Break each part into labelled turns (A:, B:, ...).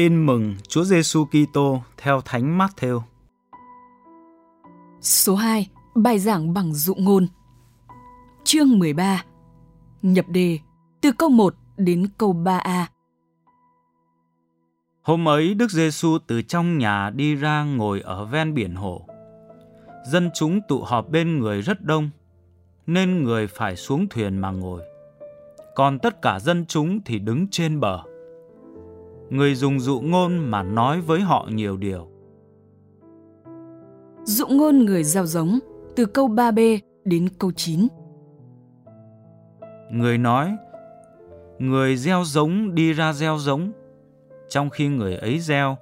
A: Tin mừng Chúa Giêsu Kitô theo Thánh Matthew.
B: Số 2. Bài giảng bằng dụ ngôn. Chương 13. Nhập đề từ câu 1 đến câu 3a.
A: Hôm ấy Đức Giêsu từ trong nhà đi ra ngồi ở ven biển hồ. Dân chúng tụ họp bên người rất đông, nên người phải xuống thuyền mà ngồi. Còn tất cả dân chúng thì đứng trên bờ người dùng dụ ngôn mà nói với họ nhiều điều.
B: Dụ ngôn người gieo giống từ câu 3b đến câu 9.
A: Người nói, người gieo giống đi ra gieo giống. Trong khi người ấy gieo,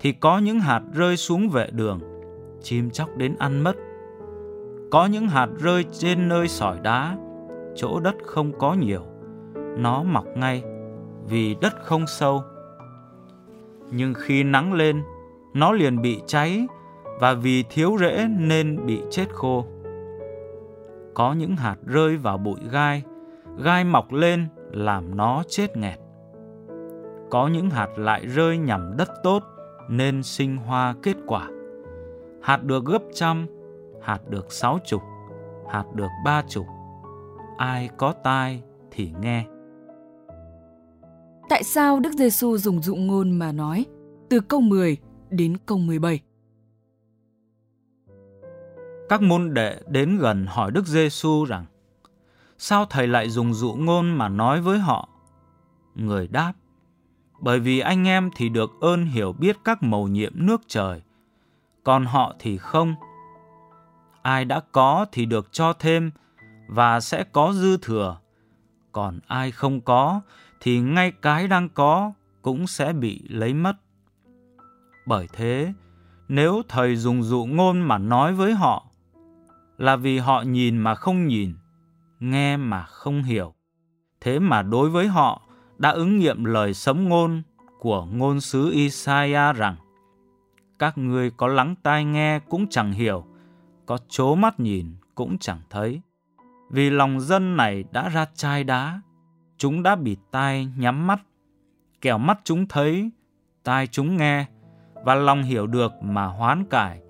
A: thì có những hạt rơi xuống vệ đường, chim chóc đến ăn mất. Có những hạt rơi trên nơi sỏi đá, chỗ đất không có nhiều. Nó mọc ngay, vì đất không sâu nhưng khi nắng lên, nó liền bị cháy và vì thiếu rễ nên bị chết khô. Có những hạt rơi vào bụi gai, gai mọc lên làm nó chết nghẹt. Có những hạt lại rơi nhằm đất tốt nên sinh hoa kết quả. Hạt được gấp trăm, hạt được sáu chục, hạt được ba chục. Ai có tai thì nghe.
B: Tại sao Đức Giêsu dùng dụ ngôn mà nói từ câu 10 đến câu 17?
A: Các môn đệ đến gần hỏi Đức Giêsu rằng: Sao thầy lại dùng dụ ngôn mà nói với họ? Người đáp: Bởi vì anh em thì được ơn hiểu biết các mầu nhiệm nước trời, còn họ thì không. Ai đã có thì được cho thêm và sẽ có dư thừa, còn ai không có thì ngay cái đang có cũng sẽ bị lấy mất. Bởi thế, nếu thầy dùng dụ ngôn mà nói với họ, là vì họ nhìn mà không nhìn, nghe mà không hiểu. Thế mà đối với họ đã ứng nghiệm lời sấm ngôn của ngôn sứ Isaiah rằng các ngươi có lắng tai nghe cũng chẳng hiểu, có chố mắt nhìn cũng chẳng thấy. Vì lòng dân này đã ra chai đá, chúng đã bịt tai nhắm mắt, kẻo mắt chúng thấy, tai chúng nghe, và lòng hiểu được mà hoán cải,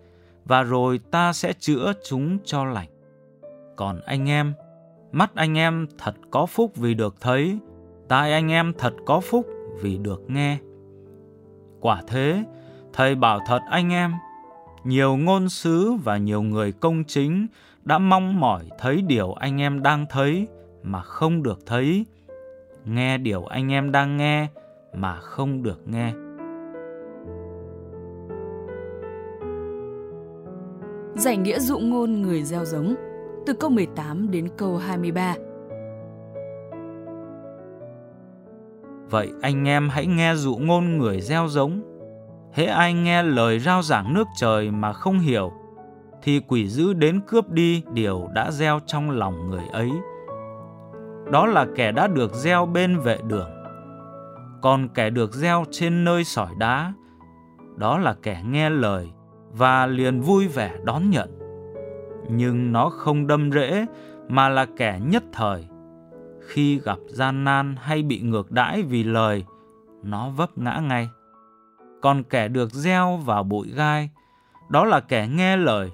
A: và rồi ta sẽ chữa chúng cho lành. Còn anh em, mắt anh em thật có phúc vì được thấy, tai anh em thật có phúc vì được nghe. Quả thế, thầy bảo thật anh em, nhiều ngôn sứ và nhiều người công chính đã mong mỏi thấy điều anh em đang thấy mà không được thấy, nghe điều anh em đang nghe mà không được nghe.
B: Giải nghĩa dụ ngôn người gieo giống từ câu 18 đến câu 23.
A: Vậy anh em hãy nghe dụ ngôn người gieo giống. Hễ ai nghe lời rao giảng nước trời mà không hiểu, thì quỷ dữ đến cướp đi điều đã gieo trong lòng người ấy đó là kẻ đã được gieo bên vệ đường. Còn kẻ được gieo trên nơi sỏi đá, đó là kẻ nghe lời và liền vui vẻ đón nhận. Nhưng nó không đâm rễ mà là kẻ nhất thời. Khi gặp gian nan hay bị ngược đãi vì lời, nó vấp ngã ngay. Còn kẻ được gieo vào bụi gai, đó là kẻ nghe lời,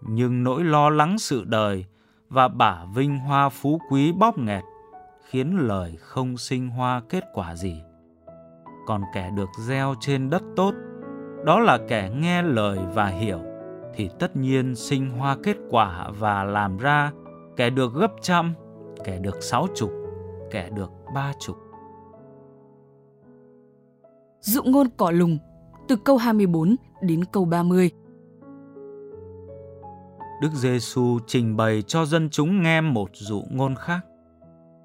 A: nhưng nỗi lo lắng sự đời và bả vinh hoa phú quý bóp nghẹt khiến lời không sinh hoa kết quả gì. Còn kẻ được gieo trên đất tốt, đó là kẻ nghe lời và hiểu, thì tất nhiên sinh hoa kết quả và làm ra kẻ được gấp trăm, kẻ được sáu chục, kẻ được ba chục.
B: Dụ ngôn cỏ lùng từ câu 24 đến câu 30.
A: Đức Giêsu trình bày cho dân chúng nghe một dụ ngôn khác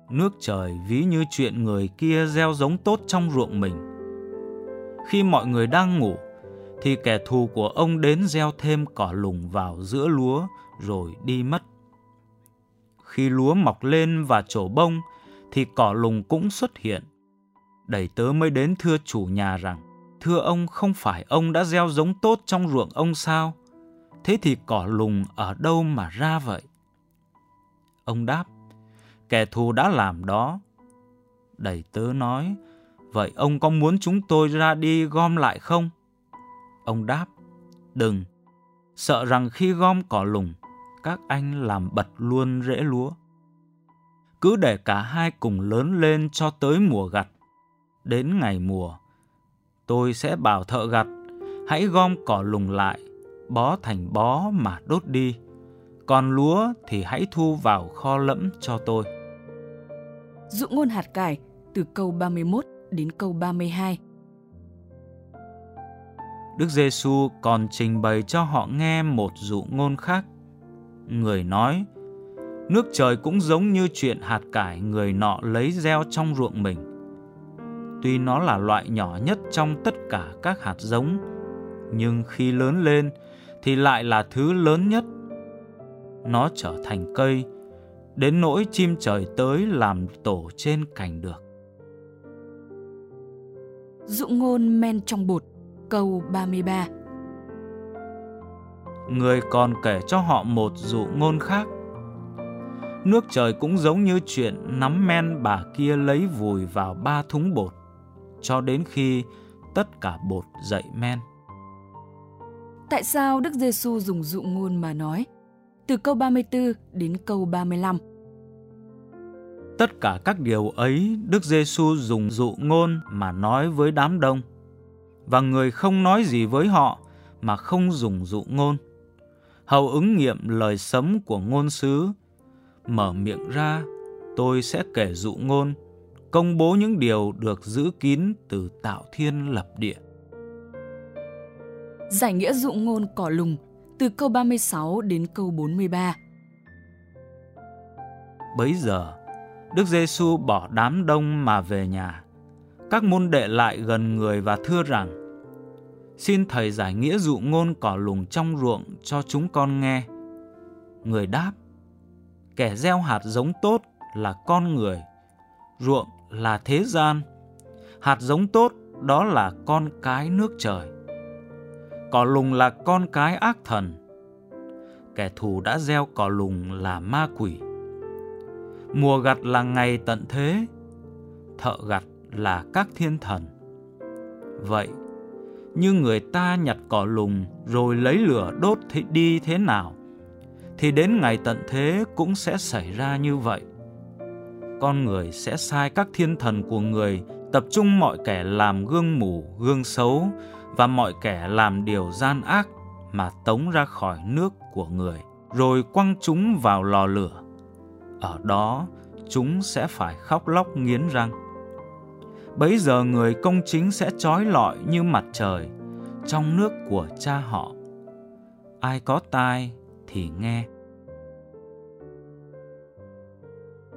A: nước trời ví như chuyện người kia gieo giống tốt trong ruộng mình. Khi mọi người đang ngủ, thì kẻ thù của ông đến gieo thêm cỏ lùng vào giữa lúa rồi đi mất. Khi lúa mọc lên và trổ bông, thì cỏ lùng cũng xuất hiện. Đầy tớ mới đến thưa chủ nhà rằng, thưa ông không phải ông đã gieo giống tốt trong ruộng ông sao? Thế thì cỏ lùng ở đâu mà ra vậy? Ông đáp, kẻ thù đã làm đó. Đầy tớ nói, Vậy ông có muốn chúng tôi ra đi gom lại không? Ông đáp, đừng, sợ rằng khi gom cỏ lùng, các anh làm bật luôn rễ lúa. Cứ để cả hai cùng lớn lên cho tới mùa gặt. Đến ngày mùa, tôi sẽ bảo thợ gặt, hãy gom cỏ lùng lại, bó thành bó mà đốt đi. Còn lúa thì hãy thu vào kho lẫm cho tôi.
B: Dụ ngôn hạt cải từ câu 31 đến câu 32.
A: Đức Giêsu còn trình bày cho họ nghe một dụ ngôn khác. Người nói, nước trời cũng giống như chuyện hạt cải người nọ lấy gieo trong ruộng mình. Tuy nó là loại nhỏ nhất trong tất cả các hạt giống, nhưng khi lớn lên thì lại là thứ lớn nhất. Nó trở thành cây, đến nỗi chim trời tới làm tổ trên cành được.
B: Dụ ngôn men trong bột, câu 33
A: Người còn kể cho họ một dụ ngôn khác. Nước trời cũng giống như chuyện nắm men bà kia lấy vùi vào ba thúng bột, cho đến khi tất cả bột dậy men.
B: Tại sao Đức Giêsu dùng dụ ngôn mà nói? Từ câu 34 đến câu 35.
A: Tất cả các điều ấy Đức Giêsu dùng dụ ngôn mà nói với đám đông. Và người không nói gì với họ mà không dùng dụ ngôn. Hầu ứng nghiệm lời sấm của ngôn sứ. Mở miệng ra, tôi sẽ kể dụ ngôn, công bố những điều được giữ kín từ tạo thiên lập địa.
B: Giải nghĩa dụ ngôn cỏ lùng từ câu 36 đến câu 43.
A: Bấy giờ, Đức Giêsu bỏ đám đông mà về nhà. Các môn đệ lại gần người và thưa rằng: Xin thầy giải nghĩa dụ ngôn cỏ lùng trong ruộng cho chúng con nghe. Người đáp: Kẻ gieo hạt giống tốt là con người, ruộng là thế gian. Hạt giống tốt đó là con cái nước trời. Cỏ lùng là con cái ác thần. Kẻ thù đã gieo cỏ lùng là ma quỷ Mùa gặt là ngày tận thế, thợ gặt là các thiên thần. Vậy, như người ta nhặt cỏ lùng rồi lấy lửa đốt thì đi thế nào, thì đến ngày tận thế cũng sẽ xảy ra như vậy. Con người sẽ sai các thiên thần của người tập trung mọi kẻ làm gương mù, gương xấu và mọi kẻ làm điều gian ác mà tống ra khỏi nước của người, rồi quăng chúng vào lò lửa ở đó chúng sẽ phải khóc lóc nghiến răng. Bấy giờ người công chính sẽ trói lọi như mặt trời trong nước của cha họ. Ai có tai thì nghe.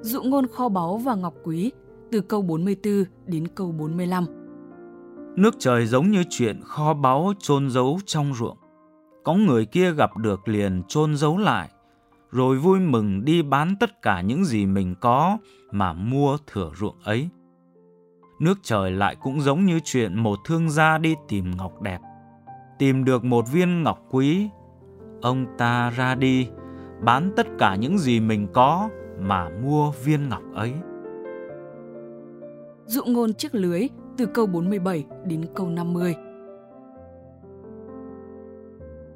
B: Dụ ngôn kho báu và ngọc quý từ câu 44 đến câu 45.
A: Nước trời giống như chuyện kho báu chôn giấu trong ruộng. Có người kia gặp được liền chôn giấu lại rồi vui mừng đi bán tất cả những gì mình có mà mua thửa ruộng ấy. Nước trời lại cũng giống như chuyện một thương gia đi tìm ngọc đẹp. Tìm được một viên ngọc quý, ông ta ra đi, bán tất cả những gì mình có mà mua viên ngọc ấy.
B: Dụ ngôn chiếc lưới từ câu 47 đến câu 50.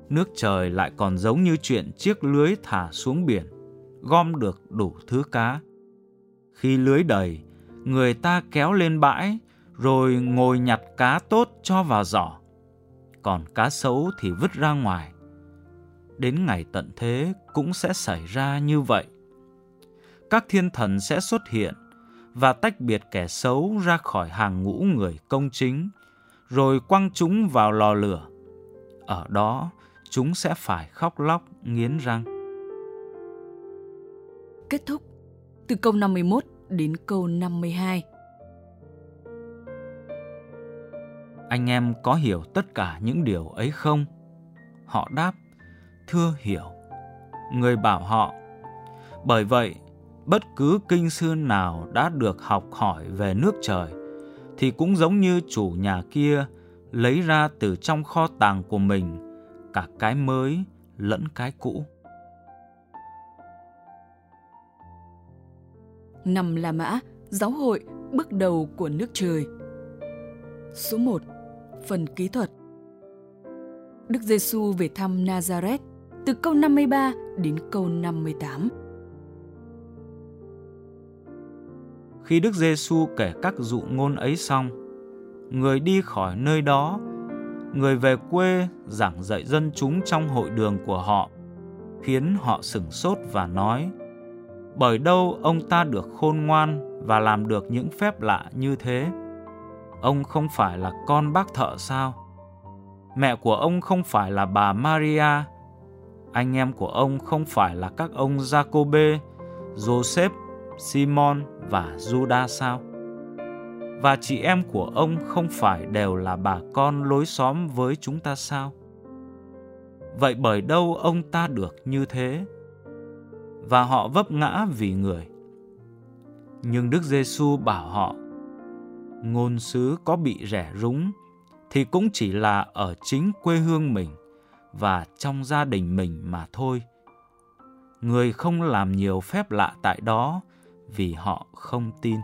A: nước trời lại còn giống như chuyện chiếc lưới thả xuống biển, gom được đủ thứ cá. Khi lưới đầy, người ta kéo lên bãi, rồi ngồi nhặt cá tốt cho vào giỏ. Còn cá xấu thì vứt ra ngoài. Đến ngày tận thế cũng sẽ xảy ra như vậy. Các thiên thần sẽ xuất hiện và tách biệt kẻ xấu ra khỏi hàng ngũ người công chính, rồi quăng chúng vào lò lửa. Ở đó, chúng sẽ phải khóc lóc nghiến răng.
B: Kết thúc từ câu 51 đến câu 52.
A: Anh em có hiểu tất cả những điều ấy không? Họ đáp, thưa hiểu. Người bảo họ, bởi vậy, bất cứ kinh sư nào đã được học hỏi về nước trời, thì cũng giống như chủ nhà kia lấy ra từ trong kho tàng của mình cả cái mới lẫn cái cũ.
B: Năm La Mã, giáo hội bước đầu của nước trời. Số 1. Phần kỹ thuật Đức Giêsu về thăm Nazareth từ câu 53 đến câu 58.
A: Khi Đức Giêsu kể các dụ ngôn ấy xong, người đi khỏi nơi đó, người về quê giảng dạy dân chúng trong hội đường của họ, khiến họ sửng sốt và nói: Bởi đâu ông ta được khôn ngoan và làm được những phép lạ như thế? Ông không phải là con bác thợ sao? Mẹ của ông không phải là bà Maria, anh em của ông không phải là các ông Jacobe, Joseph, Simon và Juda sao? Và chị em của ông không phải đều là bà con lối xóm với chúng ta sao? Vậy bởi đâu ông ta được như thế? Và họ vấp ngã vì người. Nhưng Đức Giêsu bảo họ, ngôn sứ có bị rẻ rúng thì cũng chỉ là ở chính quê hương mình và trong gia đình mình mà thôi. Người không làm nhiều phép lạ tại đó vì họ không tin.